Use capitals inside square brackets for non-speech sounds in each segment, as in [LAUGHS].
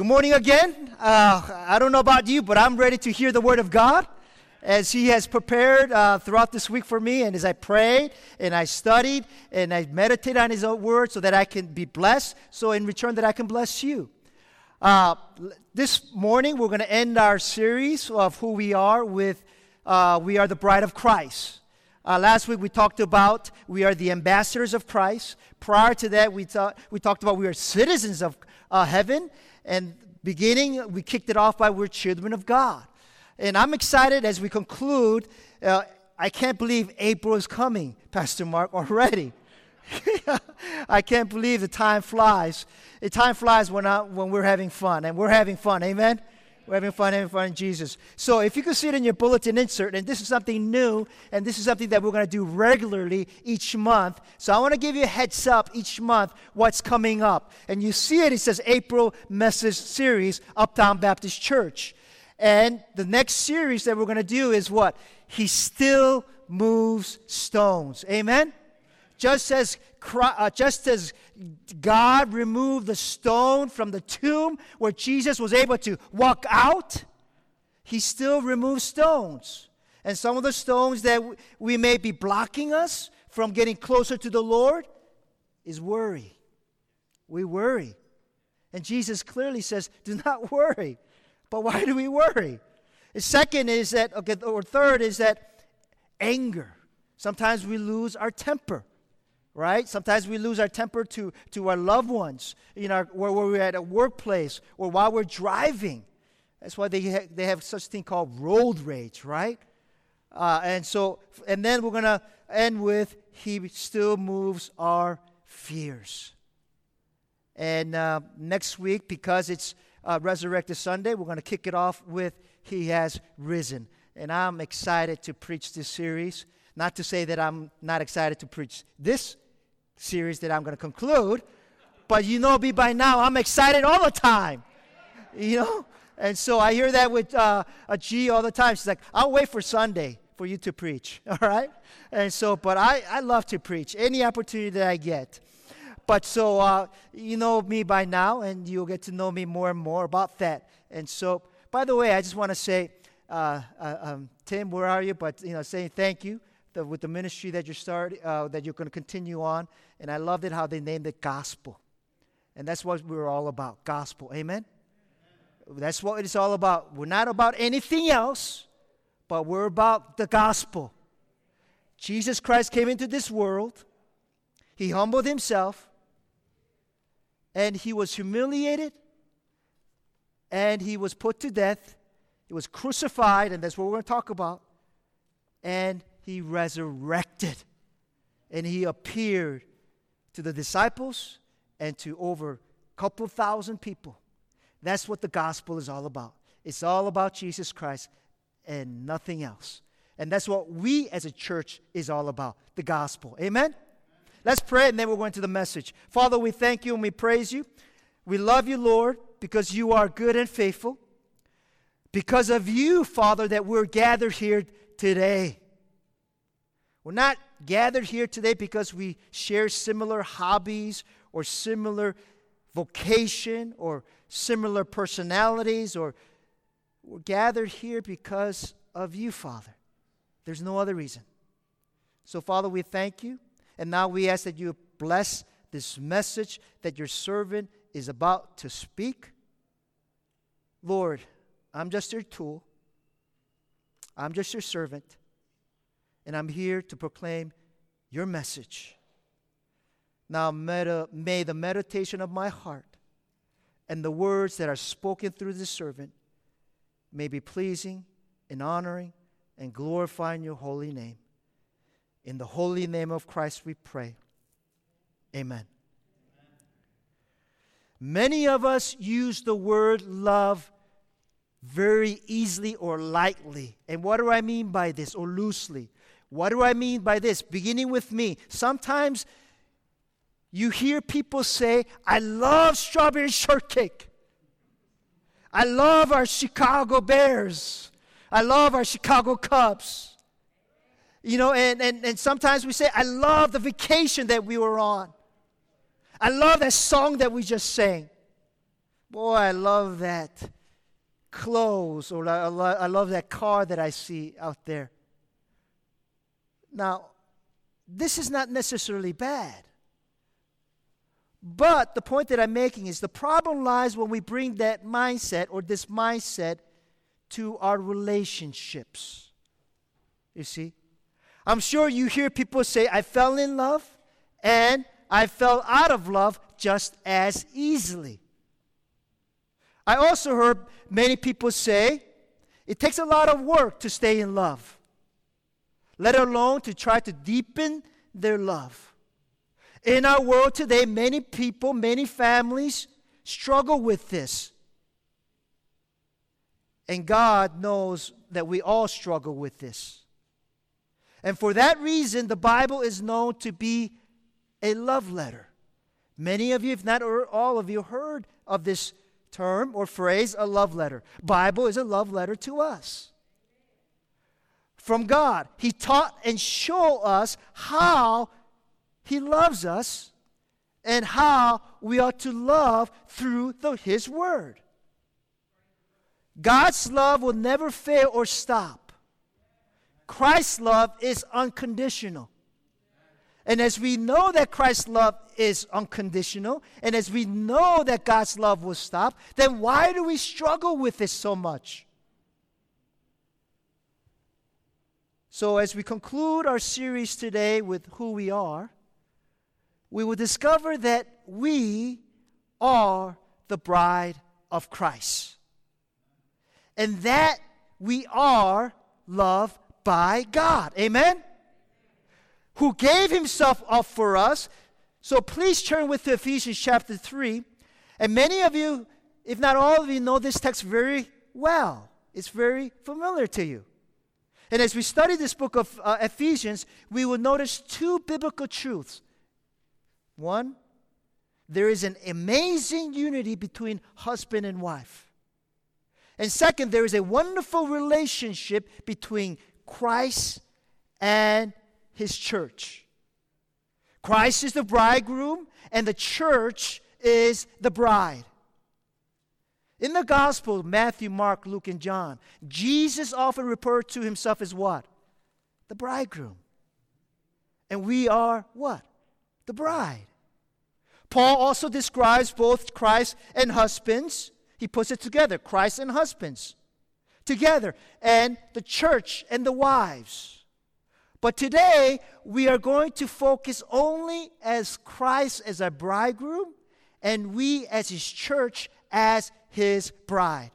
Good morning again. Uh, I don't know about you, but I'm ready to hear the Word of God as He has prepared uh, throughout this week for me. And as I prayed and I studied and I meditated on His Word so that I can be blessed, so in return, that I can bless you. Uh, this morning, we're going to end our series of who we are with uh, We Are the Bride of Christ. Uh, last week we talked about we are the ambassadors of Christ. Prior to that, we, ta- we talked about we are citizens of uh, heaven. And beginning, we kicked it off by we're children of God. And I'm excited as we conclude. Uh, I can't believe April is coming, Pastor Mark, already. [LAUGHS] I can't believe the time flies. The time flies when, I, when we're having fun, and we're having fun. Amen? We're having fun, having fun in Jesus. So if you can see it in your bulletin insert, and this is something new, and this is something that we're going to do regularly each month. So I want to give you a heads up each month what's coming up. And you see it, it says April Message Series, Uptown Baptist Church. And the next series that we're going to do is what? He still moves stones. Amen? Just as, uh, just as God removed the stone from the tomb where Jesus was able to walk out, He still removes stones. And some of the stones that we may be blocking us from getting closer to the Lord is worry. We worry. And Jesus clearly says, do not [LAUGHS] worry. But why do we worry? The second is that, okay, or third is that anger. Sometimes we lose our temper right? Sometimes we lose our temper to, to our loved ones, you know, where, we're at a workplace or while we're driving. That's why they, ha- they have such a thing called road rage, right? Uh, and so, and then we're going to end with He still moves our fears. And uh, next week, because it's uh, Resurrected Sunday, we're going to kick it off with He has risen. And I'm excited to preach this series. Not to say that I'm not excited to preach this series that I'm going to conclude, but you know me by now, I'm excited all the time. You know? And so I hear that with uh, a G all the time. She's like, I'll wait for Sunday for you to preach, [LAUGHS] all right? And so, but I, I love to preach any opportunity that I get. But so, uh, you know me by now, and you'll get to know me more and more about that. And so, by the way, I just want to say, uh, uh um, Tim, where are you? But, you know, saying thank you the, with the ministry that you start, uh, that you're going to continue on. And I loved it how they named it gospel. And that's what we are all about gospel. Amen? That's what it's all about. We're not about anything else, but we're about the gospel. Jesus Christ came into this world, he humbled himself, and he was humiliated, and he was put to death. He was crucified, and that's what we're going to talk about. And he resurrected and he appeared to the disciples and to over a couple thousand people. That's what the gospel is all about. It's all about Jesus Christ and nothing else. And that's what we as a church is all about the gospel. Amen? Let's pray and then we'll go into the message. Father, we thank you and we praise you. We love you, Lord, because you are good and faithful. Because of you, Father, that we're gathered here today. We're not gathered here today because we share similar hobbies or similar vocation or similar personalities or we're gathered here because of you, Father. There's no other reason. So, Father, we thank you. And now we ask that you bless this message that your servant is about to speak. Lord, I'm just your tool, I'm just your servant and I'm here to proclaim your message. Now, may the meditation of my heart and the words that are spoken through this servant may be pleasing and honoring and glorifying your holy name. In the holy name of Christ we pray. Amen. Many of us use the word love very easily or lightly. And what do I mean by this, or loosely? What do I mean by this? Beginning with me. Sometimes you hear people say, I love strawberry [LAUGHS] shortcake. I love our Chicago Bears. I love our Chicago Cubs. You know, and, and, and sometimes we say, I love the vacation that we were on. I love that song that we just sang. Boy, I love that clothes, or I, I love that car that I see out there. Now, this is not necessarily bad. But the point that I'm making is the problem lies when we bring that mindset or this mindset to our relationships. You see? I'm sure you hear people say, I fell in love and I fell out of love just as easily. I also heard many people say, it takes a lot of work to stay in love, let alone to try to deepen their love. In our world today, many people, many families struggle with this. And God knows that we all struggle with this. And for that reason, the Bible is known to be a love letter. Many of you, if not all of you, heard of this term or phrase, a love letter. Bible is a love letter to us. From God. He taught and showed us how He loves us and how we ought to love through the, His Word. God's love will never fail or stop. Christ's love is unconditional. And as we know that Christ's love is unconditional, and as we know that God's love will stop, then why do we struggle with this so much? So, as we conclude our series today with who we are, we will discover that we are the bride of Christ. And that we are loved by God. Amen? who gave himself up for us. So please turn with to Ephesians chapter 3. And many of you, if not all of you, know this text very well. It's very familiar to you. And as we study this book of uh, Ephesians, we will notice two biblical truths. One, there is an amazing unity between husband and wife. And second, there is a wonderful relationship between Christ and his church. Christ is the bridegroom, and the church is the bride. In the Gospel, Matthew, Mark, Luke, and John, Jesus often referred to himself as what? The bridegroom. And we are what? The bride. Paul also describes both Christ and husbands. He puts it together Christ and husbands together, and the church and the wives. But today, we are going to focus only as Christ as a bridegroom and we as his church as his bride.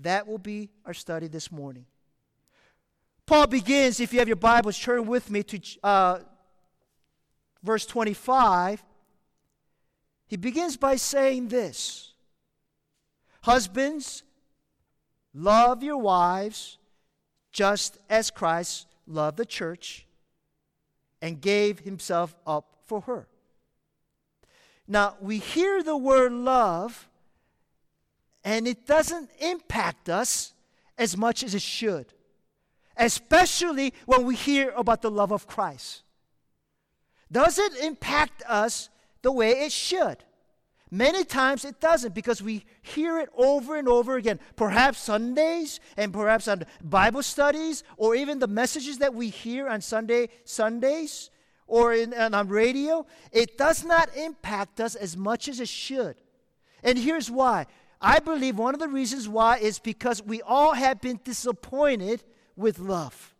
That will be our study this morning. Paul begins, if you have your Bibles, turn with me to uh, verse 25. He begins by saying this Husbands, love your wives just as Christ loved the church and gave himself up for her. Now, we hear the word love, and it doesn't impact us as much as it should, especially when we hear about the love of Christ. Does it impact us the way it should? Many times it doesn't because we hear it over and over again. Perhaps Sundays and perhaps on Bible studies or even the messages that we hear on Sunday Sundays or in, on radio, it does not impact us as much as it should. And here's why. I believe one of the reasons why is because we all have been disappointed with love.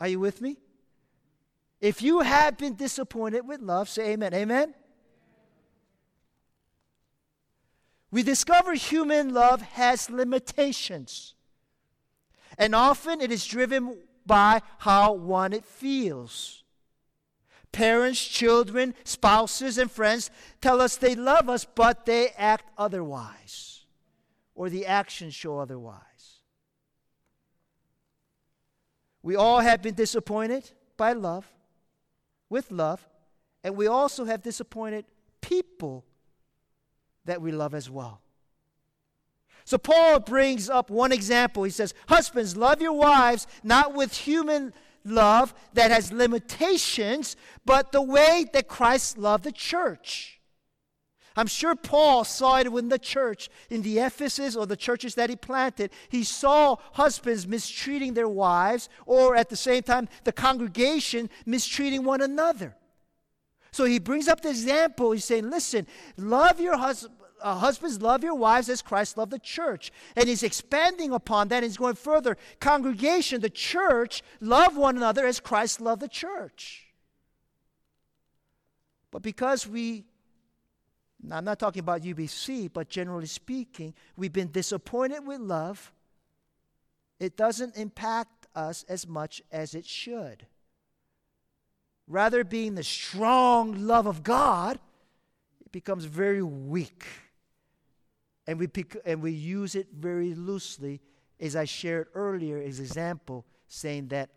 Are you with me? If you have been disappointed with love, say amen. Amen. we discover human love has limitations. And often it is driven by how one it feels. Parents, children, spouses, and friends tell us they love us, but they act otherwise, or the actions show otherwise. We all have been disappointed by love, with love, and we also have disappointed people that we love as well. So Paul brings up one example. He says, Husbands, love your wives, not with human love that has limitations, but the way that Christ loved the church. I'm sure Paul saw it in the church, in the Ephesus or the churches that he planted. He saw husbands mistreating their wives, or at the same time, the congregation mistreating one another. So he brings up the example. He's saying, listen, love your husband. Uh, husbands, love your wives as Christ loved the church. And he's expanding upon that. He's going further. Congregation, the church, love one another as Christ loved the church. But because we I'm not talking about UBC, but generally speaking, we've been disappointed with love. It doesn't impact us as much as it should. Rather, being the strong love of God, it becomes very weak. And we, pick, and we use it very loosely, as I shared earlier as example, saying that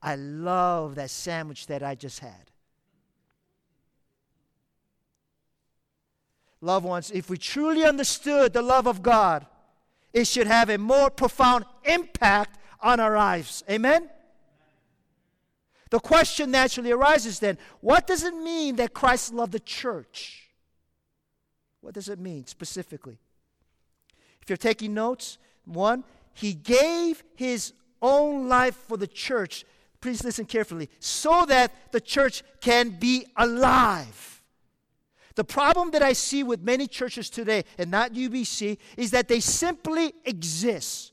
I love that sandwich that I just had. Loved ones, if we truly understood the love of God, it should have a more profound impact on our lives. Amen? The question naturally arises then what does it mean that Christ loved the church? What does it mean specifically? If you're taking notes, one, he gave his own life for the church. Please listen carefully so that the church can be alive. The problem that I see with many churches today, and not UBC, is that they simply exist.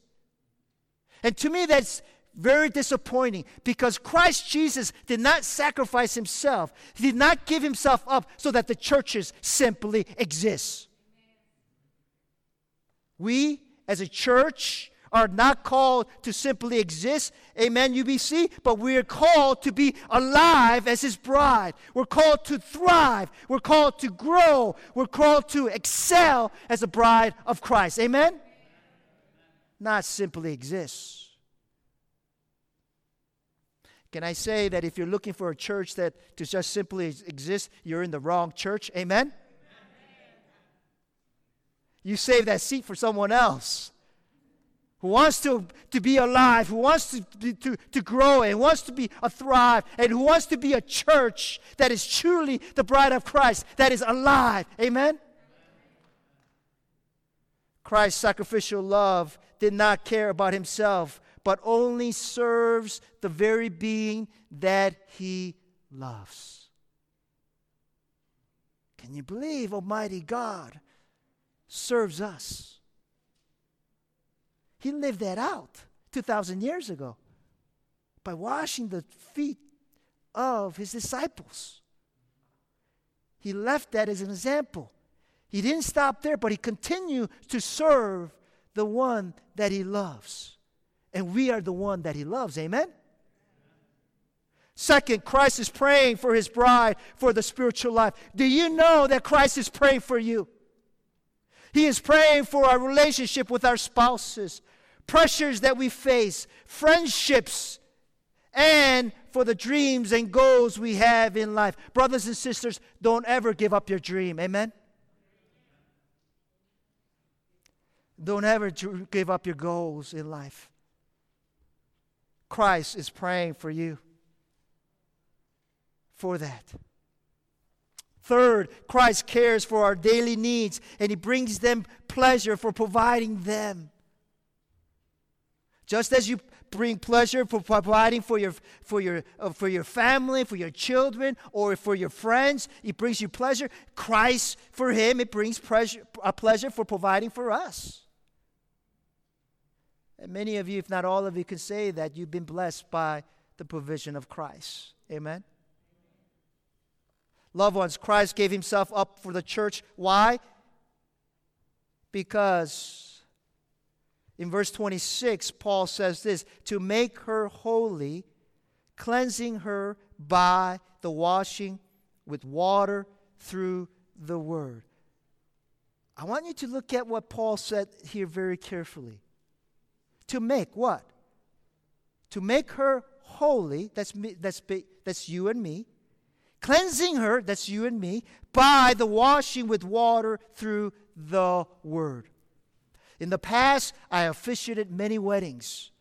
And to me, that's very disappointing because Christ Jesus did not sacrifice himself, he did not give himself up so that the churches simply exist. We, as a church, are not called to simply exist, amen, UBC, but we are called to be alive as His bride. We're called to thrive. We're called to grow. We're called to excel as a bride of Christ, amen? Not simply exist. Can I say that if you're looking for a church that to just simply exist, you're in the wrong church? Amen? You save that seat for someone else who wants to, to be alive, who wants to, to, to grow, and wants to be a thrive, and who wants to be a church that is truly the bride of Christ, that is alive. Amen? Christ's sacrificial love did not care about himself, but only serves the very being that he loves. Can you believe Almighty God serves us? He lived that out 2,000 years ago by washing the feet of his disciples. He left that as an example. He didn't stop there, but he continued to serve the one that he loves. And we are the one that he loves. Amen? Second, Christ is praying for his bride for the spiritual life. Do you know that Christ is praying for you? He is praying for our relationship with our spouses, pressures that we face, friendships, and for the dreams and goals we have in life. Brothers and sisters, don't ever give up your dream. Amen? Don't ever give up your goals in life. Christ is praying for you for that. Third, Christ cares for our daily needs and he brings them pleasure for providing them. Just as you bring pleasure for providing for your, for, your, uh, for your family, for your children, or for your friends, it brings you pleasure. Christ, for him, it brings pleasure, a pleasure for providing for us. And many of you, if not all of you, can say that you've been blessed by the provision of Christ. Amen? Loved ones, Christ gave himself up for the church. Why? Because in verse 26, Paul says this to make her holy, cleansing her by the washing with water through the word. I want you to look at what Paul said here very carefully. To make what? To make her holy, that's, me, that's, that's you and me. Cleansing her, that's you and me, by the washing with water through the word. In the past, I officiated many weddings.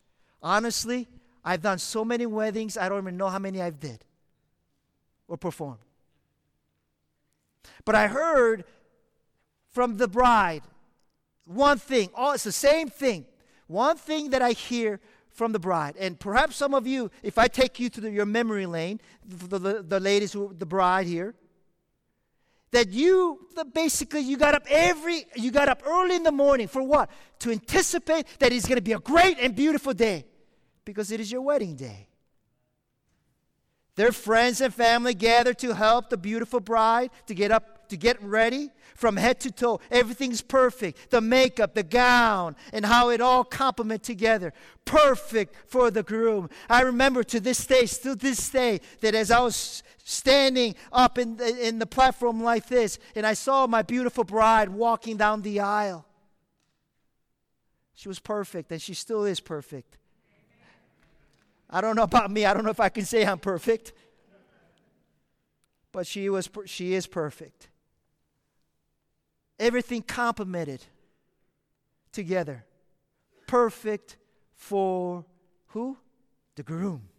Honestly, I've done so many weddings, I don't even know how many I've did or performed. But I heard from the bride. One thing. Oh, it's the same thing. One thing that I hear from the bride. And perhaps some of you, if I take you to the, your memory lane, the, the, the ladies, who, the bride here, that you the, basically you got up every you got up early in the morning for what to anticipate that it's going to be a great and beautiful day because it is your wedding day their friends and family gather to help the beautiful bride to get up to get ready from head to toe everything's perfect the makeup the gown and how it all complement together perfect for the groom i remember to this day still this day that as i was standing up in the, in the platform like this, and I saw my beautiful bride walking down the aisle. She was perfect, and she still is perfect. I don't know about me. I don't know if I can say I'm perfect. But she was she is perfect. Everything complemented together. Perfect for who? The groom.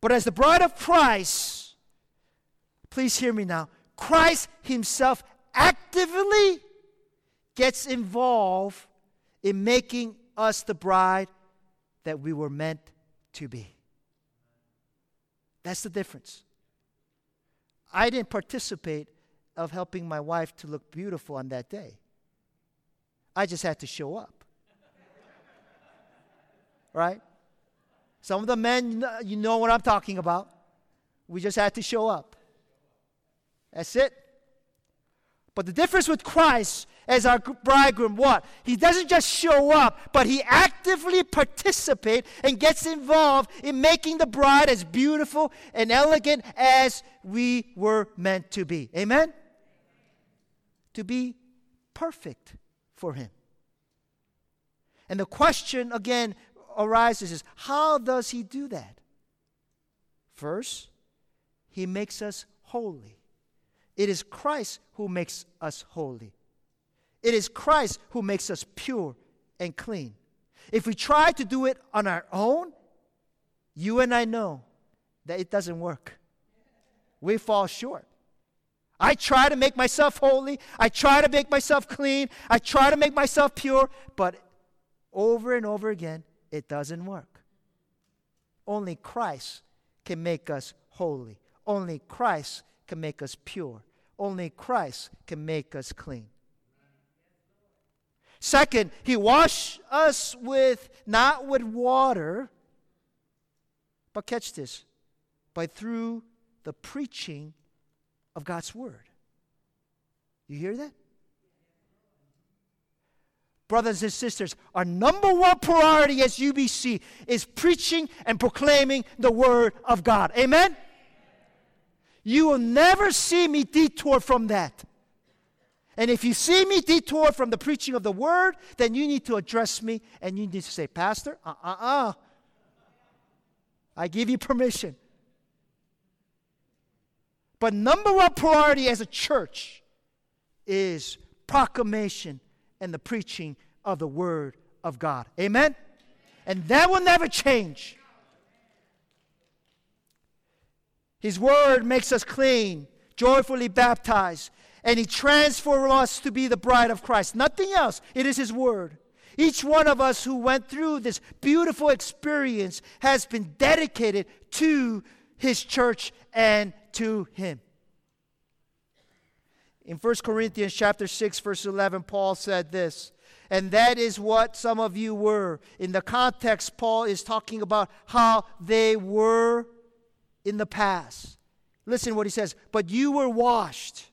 But as the bride of Christ, please hear me now. Christ Himself actively gets involved in making us the bride that we were meant to be. That's the difference. I didn't participate of helping my wife to look beautiful on that day. I just had to show up. [LAUGHS] right? Some of the men, you know what I'm talking about. We just had to show up. That's it. But the difference with Christ as our bridegroom, what? He doesn't just show up, but he actively participates and gets involved in making the bride as beautiful and elegant as we were meant to be. Amen? To be perfect for him. And the question again arises is how does he do that? First, he makes us holy. It is Christ who makes us holy. It is Christ who makes us pure and clean. If we try to do it on our own, you and I know that it doesn't work. We fall short. I try to make myself holy. I try to make myself clean. I try to make myself pure. But over and over again, it doesn't work. Only Christ can make us holy. Only Christ can make us pure. Only Christ can make us clean. Second, he washed us with not with water, but catch this, but through the preaching of God's word. You hear that? brothers and sisters, our number one priority as UBC is preaching and proclaiming the Word of God. Amen? You will never see me detour from that. And if you see me detour from the preaching of the Word, then you need to address me and you need to say, Pastor, uh uh uh. I give you permission. But number one priority as a church is proclamation and the preaching of the Word of God. Amen? And that will never change. His Word makes us clean, joyfully baptized, and He transforms us to be the bride of Christ. Nothing else. It is His Word. Each one of us who went through this beautiful experience has been dedicated to His church and to Him. In 1 Corinthians chapter 6 verse 11 Paul said this, and that is what some of you were. In the context Paul is talking about how they were in the past. Listen what he says, but you were washed.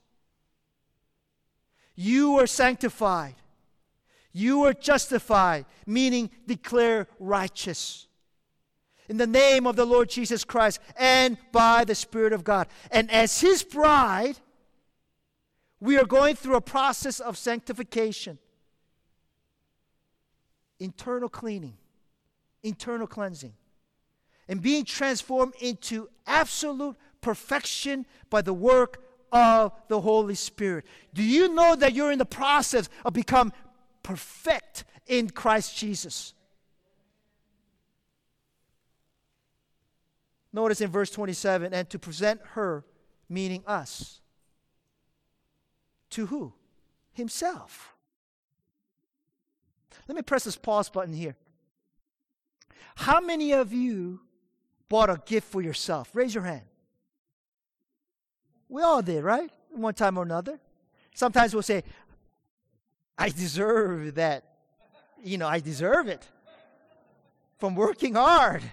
You were sanctified. You were justified, meaning declare righteous. In the name of the Lord Jesus Christ and by the Spirit of God. And as his bride, we are going through a process of sanctification, internal cleaning, internal cleansing, and being transformed into absolute perfection by the work of the Holy Spirit. Do you know that you're in the process of become perfect in Christ Jesus? Notice in verse 27 and to present her, meaning us to who? Himself. Let me press this pause button here. How many of you bought a gift for yourself? Raise your hand. We all did, right? One time or another. Sometimes we'll say, I deserve that. You know, I deserve it from working hard.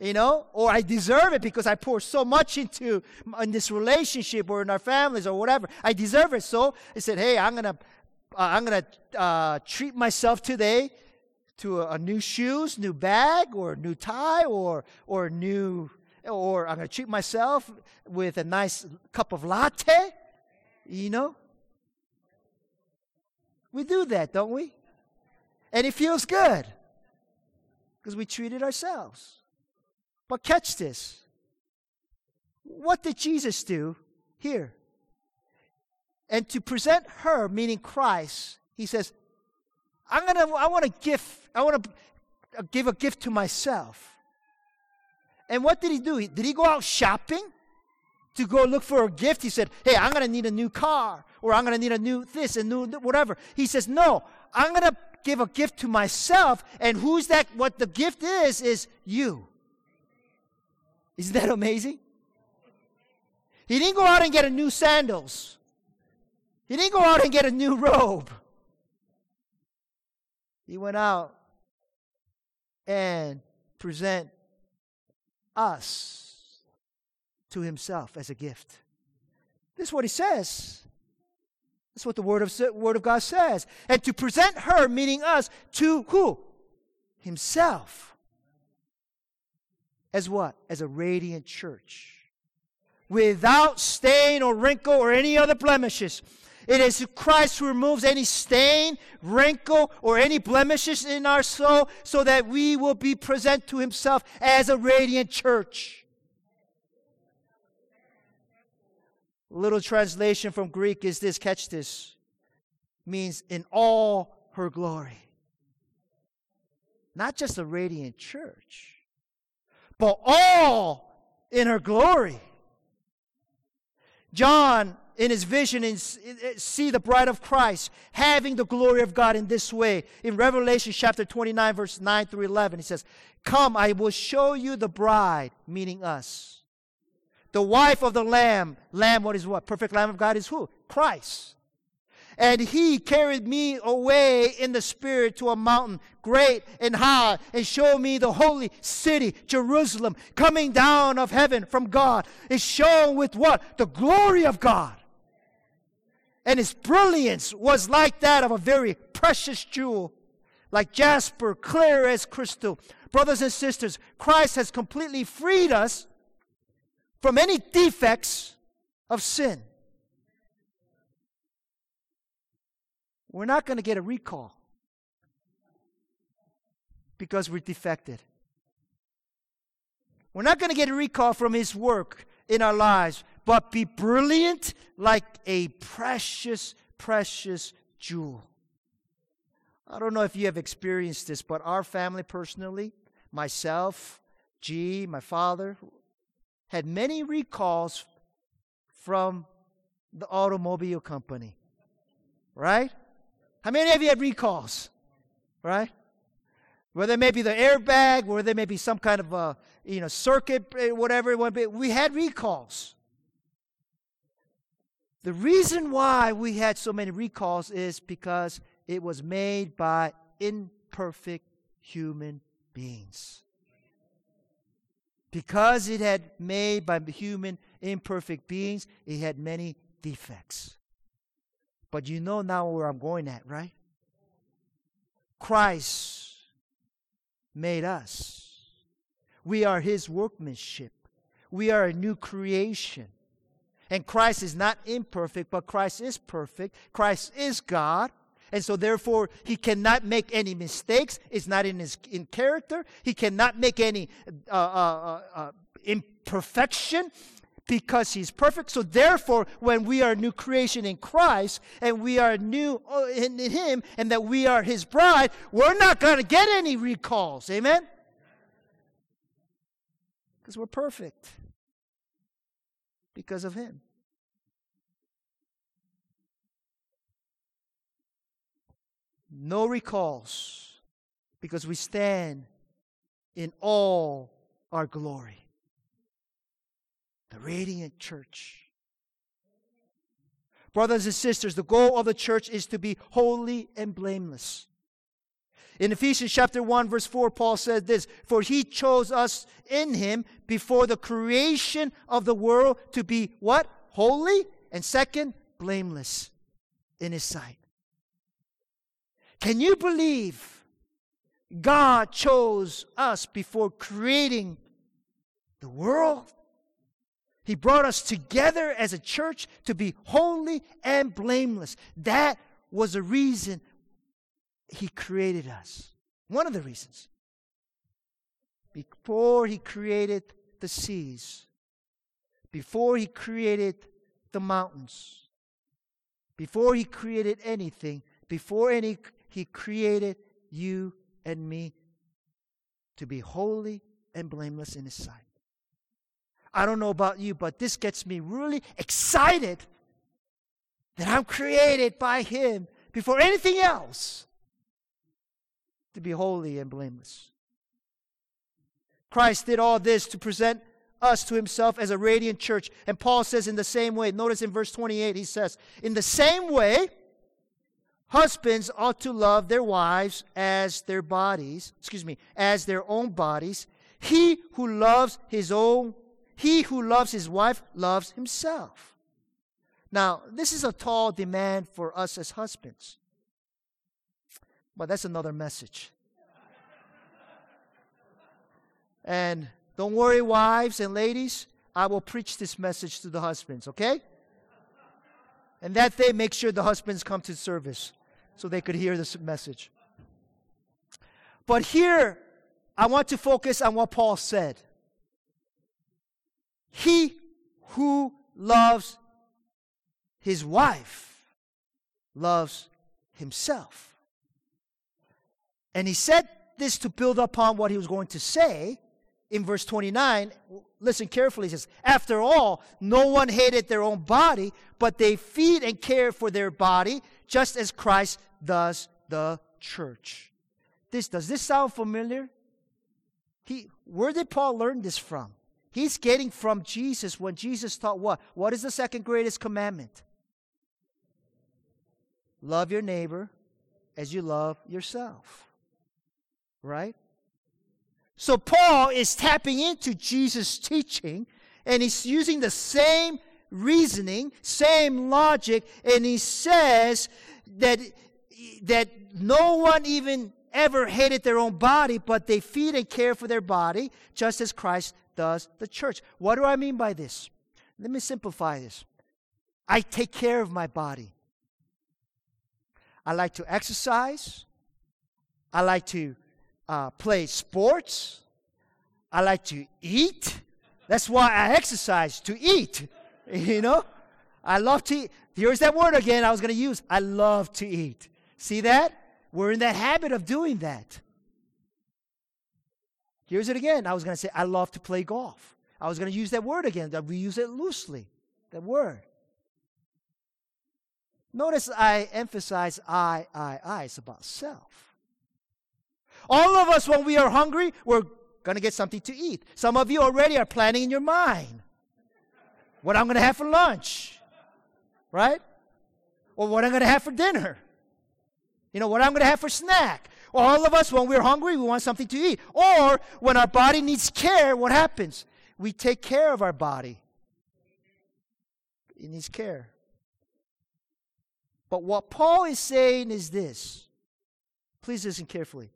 You know, or I deserve it because I pour so much into in this relationship or in our families or whatever. I deserve it. So I said, "Hey, I'm gonna, uh, I'm gonna uh, treat myself today to a, a, new shoes, new bag, or new tie, or or new, or I'm gonna treat myself with a nice cup of latte." You know, we do that, don't we? And it feels good because we treated ourselves. But catch this. What did Jesus do here? And to present her, meaning Christ, he says, I'm gonna, I want to give, I want to give a gift to myself. And what did he do? Did he go out shopping to go look for a gift? He said, Hey, I'm gonna need a new car, or I'm gonna need a new this and new whatever. He says, No, I'm gonna give a gift to myself, and who's that? What the gift is, is you. Isn't that amazing? He didn't go out and get a new sandals. He didn't go out and get a new robe. He went out and present us to himself as a gift. This is what he says. That's what the word of, word of God says. And to present her, meaning us, to who? Himself. As what? As a radiant church. Without stain or wrinkle or any other blemishes. It is Christ who removes any stain, wrinkle, or any blemishes in our soul so that we will be present to Himself as a radiant church. Little translation from Greek is this catch this means in all her glory. Not just a radiant church but all in her glory. John, in his vision, in, see the bride of Christ having the glory of God in this way. In Revelation chapter 29, verse 9 through 11, he says, Come, I will show you the bride, meaning us. The wife of the Lamb. Lamb, what is what? Perfect Lamb of God is who? Christ. And he carried me away in the spirit to a mountain great and high and showed me the holy city, Jerusalem, coming down of heaven from God. Is shown with what? The glory of God. And its brilliance was like that of a very precious jewel, like jasper, clear as crystal. Brothers and sisters, Christ has completely freed us from any defects of sin. We're not going to get a recall because we're defected. We're not going to get a recall from His work in our lives, but be brilliant like a precious, precious jewel. I don't know if you have experienced this, but our family personally, myself, G, my father, had many recalls from the automobile company. Right? How many of you had recalls? Right? Where there may be the airbag, where there may be some kind of a you know circuit, eh, whatever it would be. We had recalls. The reason why we had so many recalls is because it was made by imperfect human beings. Because it had made by human imperfect beings, it had many defects. But you know now where I'm going at, right? Christ made us. We are his workmanship. We are a new creation. And Christ is not imperfect, but Christ is perfect. Christ is God. And so therefore, he cannot make any mistakes. It's not in his in character. He cannot make any uh, uh, uh, uh imperfection because he's perfect. So therefore, when we are new creation in Christ and we are new uh, in him and that we are his bride, we're not going to get any recalls. Amen? Because we're perfect because of him. No recalls because we stand in all our glory. The radiant church. Brothers and sisters, the goal of the church is to be holy and blameless. In Ephesians chapter 1 verse 4 Paul says this, for he chose us in him before the creation of the world to be what? Holy and second blameless in his sight. Can you believe God chose us before creating the world? He brought us together as a church to be holy and blameless. That was the reason He created us. One of the reasons. Before He created the seas, before He created the mountains, before He created anything, before any, He created you and me to be holy and blameless in His sight. I don't know about you, but this gets me really excited that I'm created by Him before anything else to be holy and blameless. Christ did all this to present us to himself as a radiant church. And Paul says, in the same way, notice in verse 28, he says, In the same way, husbands ought to love their wives as their bodies, excuse me, as their own bodies. He who loves his own he who loves his wife loves himself. Now, this is a tall demand for us as husbands. But that's another message. and don't worry, wives and ladies, I will preach this message to the husbands, okay? And that day, make sure the husbands come to service so they could hear this message. But here, I want to focus on what Paul said. He who loves his wife loves himself. And he said this to build upon what he was going to say in verse 29. Listen carefully. He says, After all, no one hated their own body, but they feed and care for their body, just as Christ does the church. This does this sound familiar? He, where did Paul learn this from? He's getting from Jesus when Jesus taught what? What is the second greatest commandment? Love your neighbor as you love yourself. Right? So Paul is tapping into Jesus' teaching and he's using the same reasoning, same logic, and he says that, that no one even ever hated their own body, but they feed and care for their body, just as Christ does the church. What do I mean by this? Let me simplify this. I take care of my body. I like to exercise. I like to uh, play sports. I like to eat. That's why I exercise, to eat. [LAUGHS] You know? I love to eat. Here's that word again I was going to use. I love to eat. See that? We're in that habit of doing that. Here's it again. I was going to say, I love to play golf. I was going to use that word again, that we use it loosely. That word. Notice I emphasize I, I, I. It's about self. All of us, when we are hungry, we're going to get something to eat. Some of you already are planning in your mind what I'm going to have for lunch, right? Or what I'm going to have for dinner. You know, what I'm going to have for snack. All of us, when we're hungry, we want something to eat. Or when our body needs care, what happens? We take care of our body. It needs care. But what Paul is saying is this. Please listen carefully.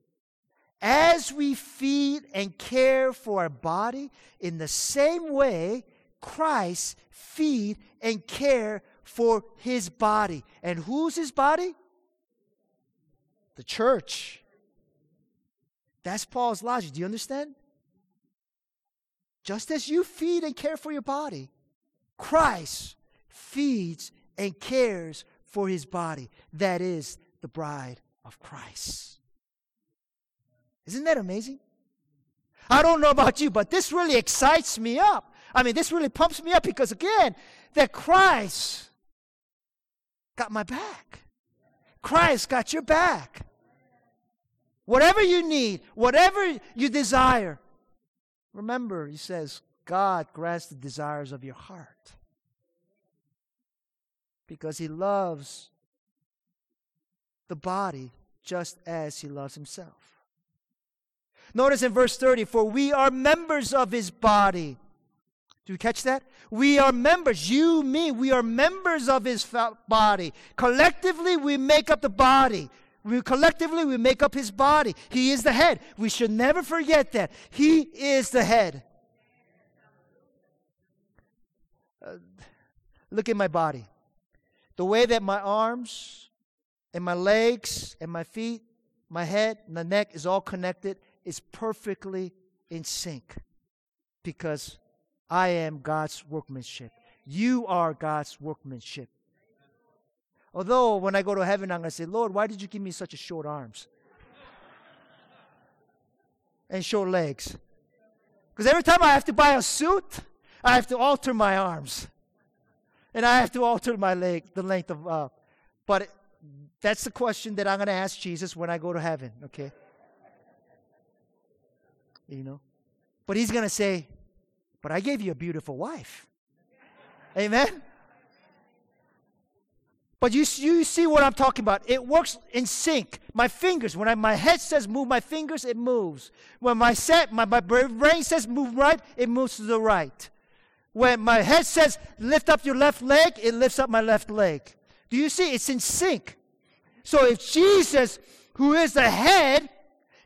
As we feed and care for our body, in the same way, Christ feed and care for his body. And who's his body? The church. That's Paul's logic. Do you understand? Just as you feed and care for your body, Christ feeds and cares for his body. That is the bride of Christ. Isn't that amazing? I don't know about you, but this really excites me up. I mean, this really pumps me up because, again, that Christ got my back. Christ got your back. Whatever you need, whatever you desire. Remember, he says, God grants the desires of your heart. Because he loves the body just as he loves himself. Notice in verse 30 For we are members of his body. Do you catch that? We are members. You, me, we are members of his body. Collectively, we make up the body. We collectively we make up his body. He is the head. We should never forget that. He is the head. Uh, look at my body. The way that my arms and my legs and my feet, my head, and the neck is all connected is perfectly in sync because I am God's workmanship. You are God's workmanship. Although when I go to heaven, I'm going to say, Lord, why did you give me such a short arms and short legs? Because every time I have to buy a suit, I have to alter my arms, and I have to alter my leg, the length of. Uh, but that's the question that I'm going to ask Jesus when I go to heaven. Okay. You know, but he's going to say, "But I gave you a beautiful wife." Amen. But you, you see what I'm talking about. It works in sync. My fingers, when I, my head says move my fingers, it moves. When my, set, my, my brain says move right, it moves to the right. When my head says lift up your left leg, it lifts up my left leg. Do you see? It's in sync. So if Jesus, who is the head,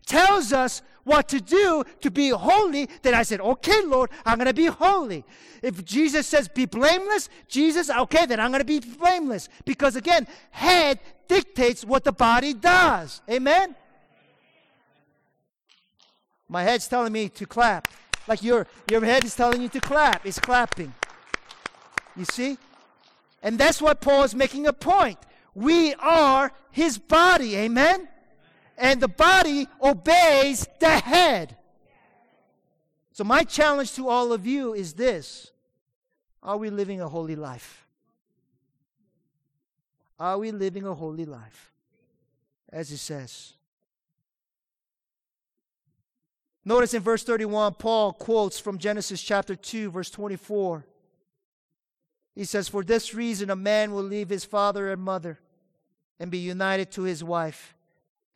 tells us what to do to be holy, then I said, okay, Lord, I'm going to be holy. If Jesus says be blameless, Jesus, okay, then I'm going to be blameless. Because again, head dictates what the body does. Amen? My head's telling me to clap. Like your, your head is telling you to clap. It's clapping. You see? And that's what Paul is making a point. We are his body. Amen? And the body obeys the head. So, my challenge to all of you is this Are we living a holy life? Are we living a holy life? As it says. Notice in verse 31, Paul quotes from Genesis chapter 2, verse 24. He says, For this reason, a man will leave his father and mother and be united to his wife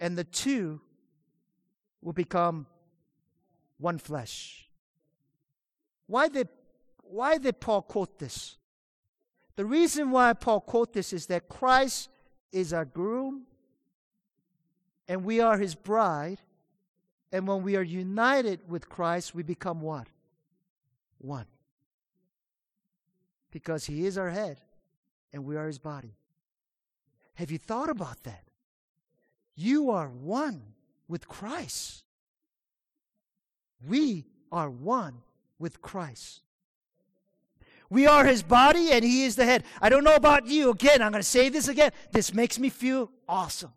and the two will become one flesh. Why did, why did Paul quote this? The reason why Paul quote this is that Christ is our groom and we are his bride. And when we are united with Christ, we become what? One. Because he is our head and we are his body. Have you thought about that? You are one with Christ. We are one with Christ. We are his body and he is the head. I don't know about you. Again, I'm going to say this again. This makes me feel awesome.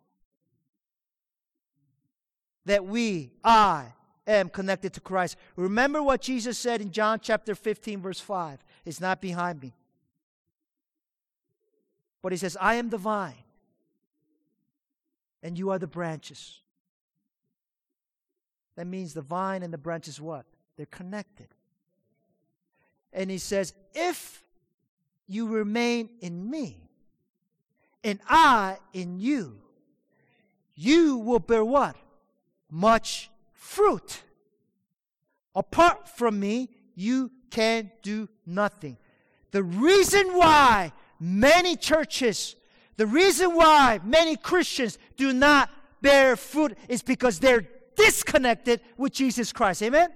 That we, I, am connected to Christ. Remember what Jesus said in John chapter 15, verse 5. It's not behind me. But he says, I am the vine and you are the branches. That means the vine and the branches what? They're connected. And he says, if you remain in me and I in you, you will bear what? Much fruit. Apart from me, you can do nothing. The reason why many churches the reason why many Christians do not bear fruit is because they're disconnected with Jesus Christ. Amen?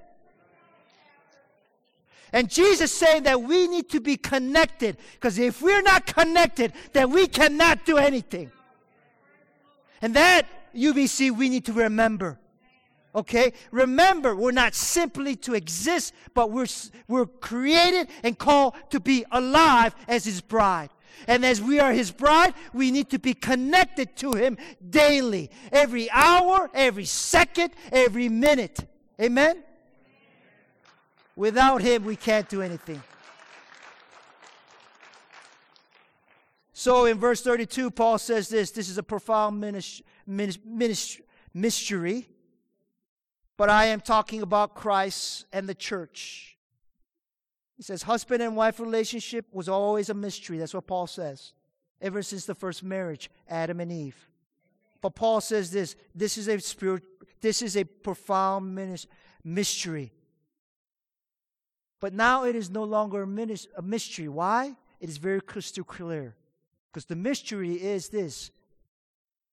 And Jesus saying that we need to be connected because if we're not connected, then we cannot do anything. And that, UBC, we need to remember. Okay? Remember, we're not simply to exist, but we're, we're created and called to be alive as His bride. And as we are His bride, we need to be connected to Him daily, every hour, every second, every minute. Amen? Without Him, we can't do anything. So in verse 32, Paul says this this is a profound mystery, but I am talking about Christ and the church. He says, husband and wife relationship was always a mystery. That's what Paul says. Ever since the first marriage, Adam and Eve. But Paul says this this is a spirit, this is a profound mystery. But now it is no longer a mystery. Why? It is very crystal clear. Because the mystery is this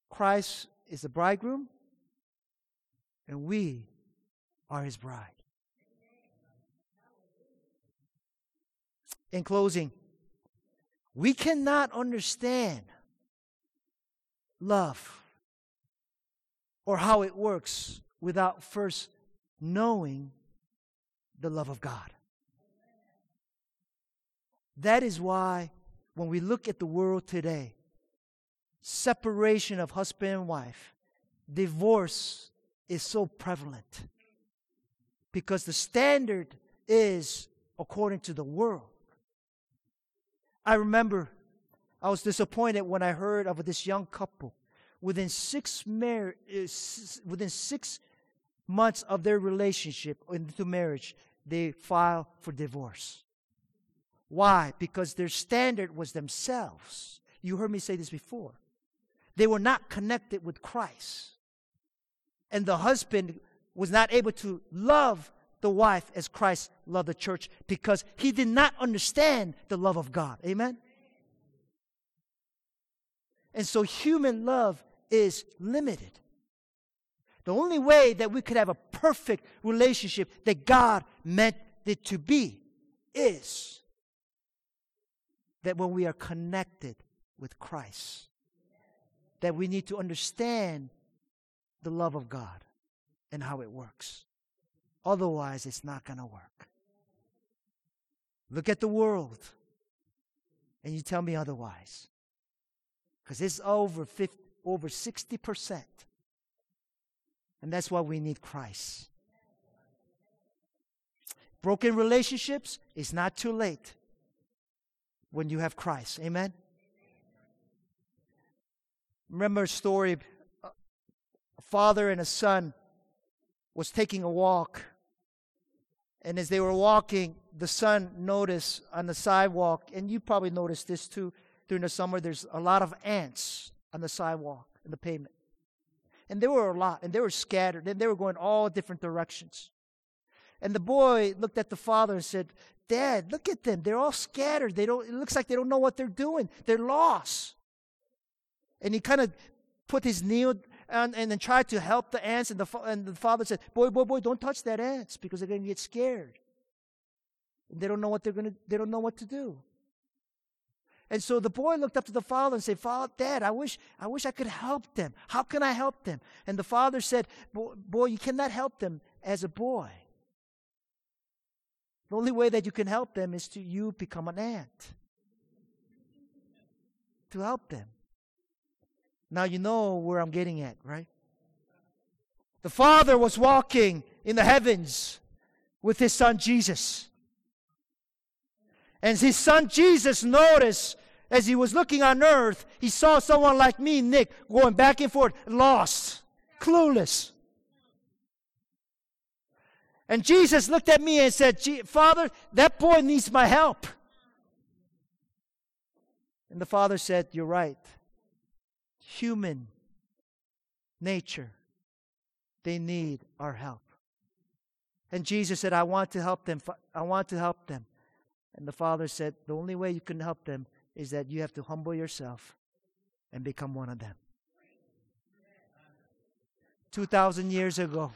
Christ is the bridegroom, and we are his bride. In closing, we cannot understand love or how it works without first knowing the love of God. That is why when we look at the world today, separation of husband and wife, divorce is so prevalent. Because the standard is according to the world. I remember I was disappointed when I heard of this young couple. Within six, mar- uh, within six months of their relationship into marriage, they filed for divorce. Why? Because their standard was themselves. You heard me say this before. They were not connected with Christ. And the husband was not able to love the wife as Christ loved the church because he did not understand the love of God. Amen? And so human love is limited. The only way that we could have a perfect relationship that God meant it to be is that when we are connected with Christ, that we need to understand the love of God and how it works. Otherwise, it's not going to work. Look at the world and you tell me otherwise. Because it's over 50, over 60%. And that's why we need Christ. Broken relationships, it's not too late when you have Christ. Amen? Remember a story a father and a son was taking a walk. And as they were walking, the son noticed on the sidewalk, and you probably noticed this too during the summer, there's a lot of ants on the sidewalk and the pavement. And there were a lot, and they were scattered, and they were going all different directions. And the boy looked at the father and said, Dad, look at them. They're all scattered. They don't, it looks like they don't know what they're doing. They're lost. And he kind of put his knee and, and then tried to help the ants. And the, and the father said, Boy, boy, boy, don't touch that ants because they're going to get scared. And they don't know what they're going to, they don't know what to do. And so the boy looked up to the father and said, Father, Dad, I wish, I wish I could help them. How can I help them? And the father said, Boy, you cannot help them as a boy. The only way that you can help them is to you become an ant. To help them. Now you know where I'm getting at, right? The Father was walking in the heavens with his son Jesus. And his son Jesus noticed as he was looking on earth, he saw someone like me, Nick, going back and forth, lost, clueless. And Jesus looked at me and said, Father, that boy needs my help. And the father said, You're right. Human nature, they need our help. And Jesus said, I want to help them. I want to help them. And the father said, The only way you can help them is that you have to humble yourself and become one of them. 2,000 years ago,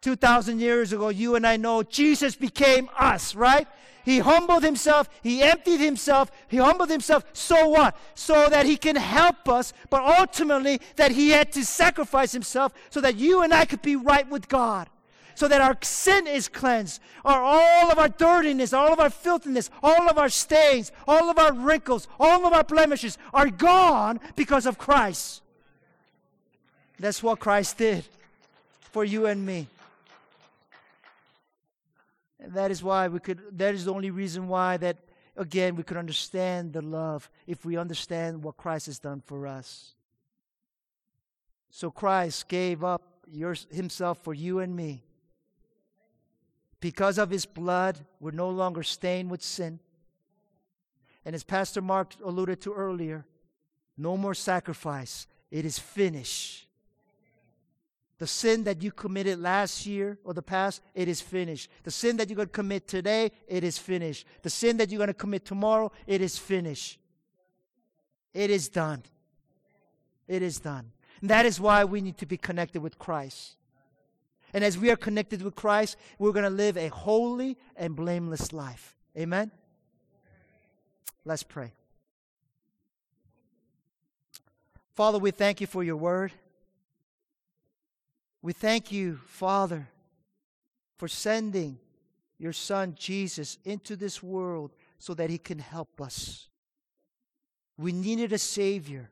2,000 years ago, you and I know Jesus became us, right? He humbled himself, he emptied himself, he humbled himself. So what? So that he can help us, but ultimately that he had to sacrifice himself so that you and I could be right with God. So that our sin is cleansed, or all of our dirtiness, all of our filthiness, all of our stains, all of our wrinkles, all of our blemishes are gone because of Christ. That's what Christ did for you and me. That is why we could, that is the only reason why that, again, we could understand the love if we understand what Christ has done for us. So Christ gave up your, himself for you and me. Because of his blood, we're no longer stained with sin. And as Pastor Mark alluded to earlier, no more sacrifice. It is finished. The sin that you committed last year or the past, it is finished. The sin that you're going to commit today, it is finished. The sin that you're going to commit tomorrow, it is finished. It is done. It is done. And that is why we need to be connected with Christ. And as we are connected with Christ, we're going to live a holy and blameless life. Amen? Let's pray. Father, we thank you for your word. We thank you, Father, for sending your Son Jesus into this world so that he can help us. We needed a Savior,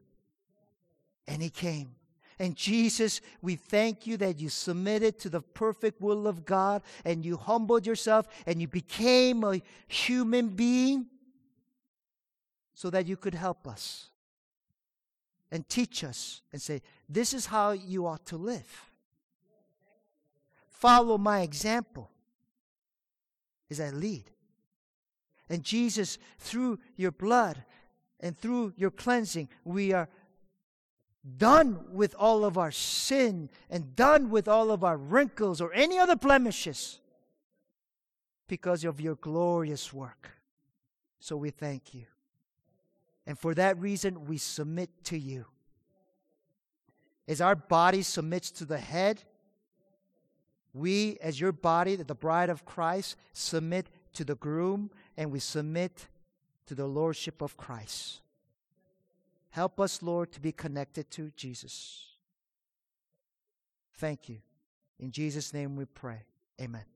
and he came. And Jesus, we thank you that you submitted to the perfect will of God and you humbled yourself and you became a human being so that you could help us and teach us and say, This is how you ought to live. Follow my example as I lead. And Jesus, through your blood and through your cleansing, we are done with all of our sin and done with all of our wrinkles or any other blemishes because of your glorious work. So we thank you. And for that reason, we submit to you. As our body submits to the head, we, as your body, the bride of Christ, submit to the groom and we submit to the lordship of Christ. Help us, Lord, to be connected to Jesus. Thank you. In Jesus' name we pray. Amen.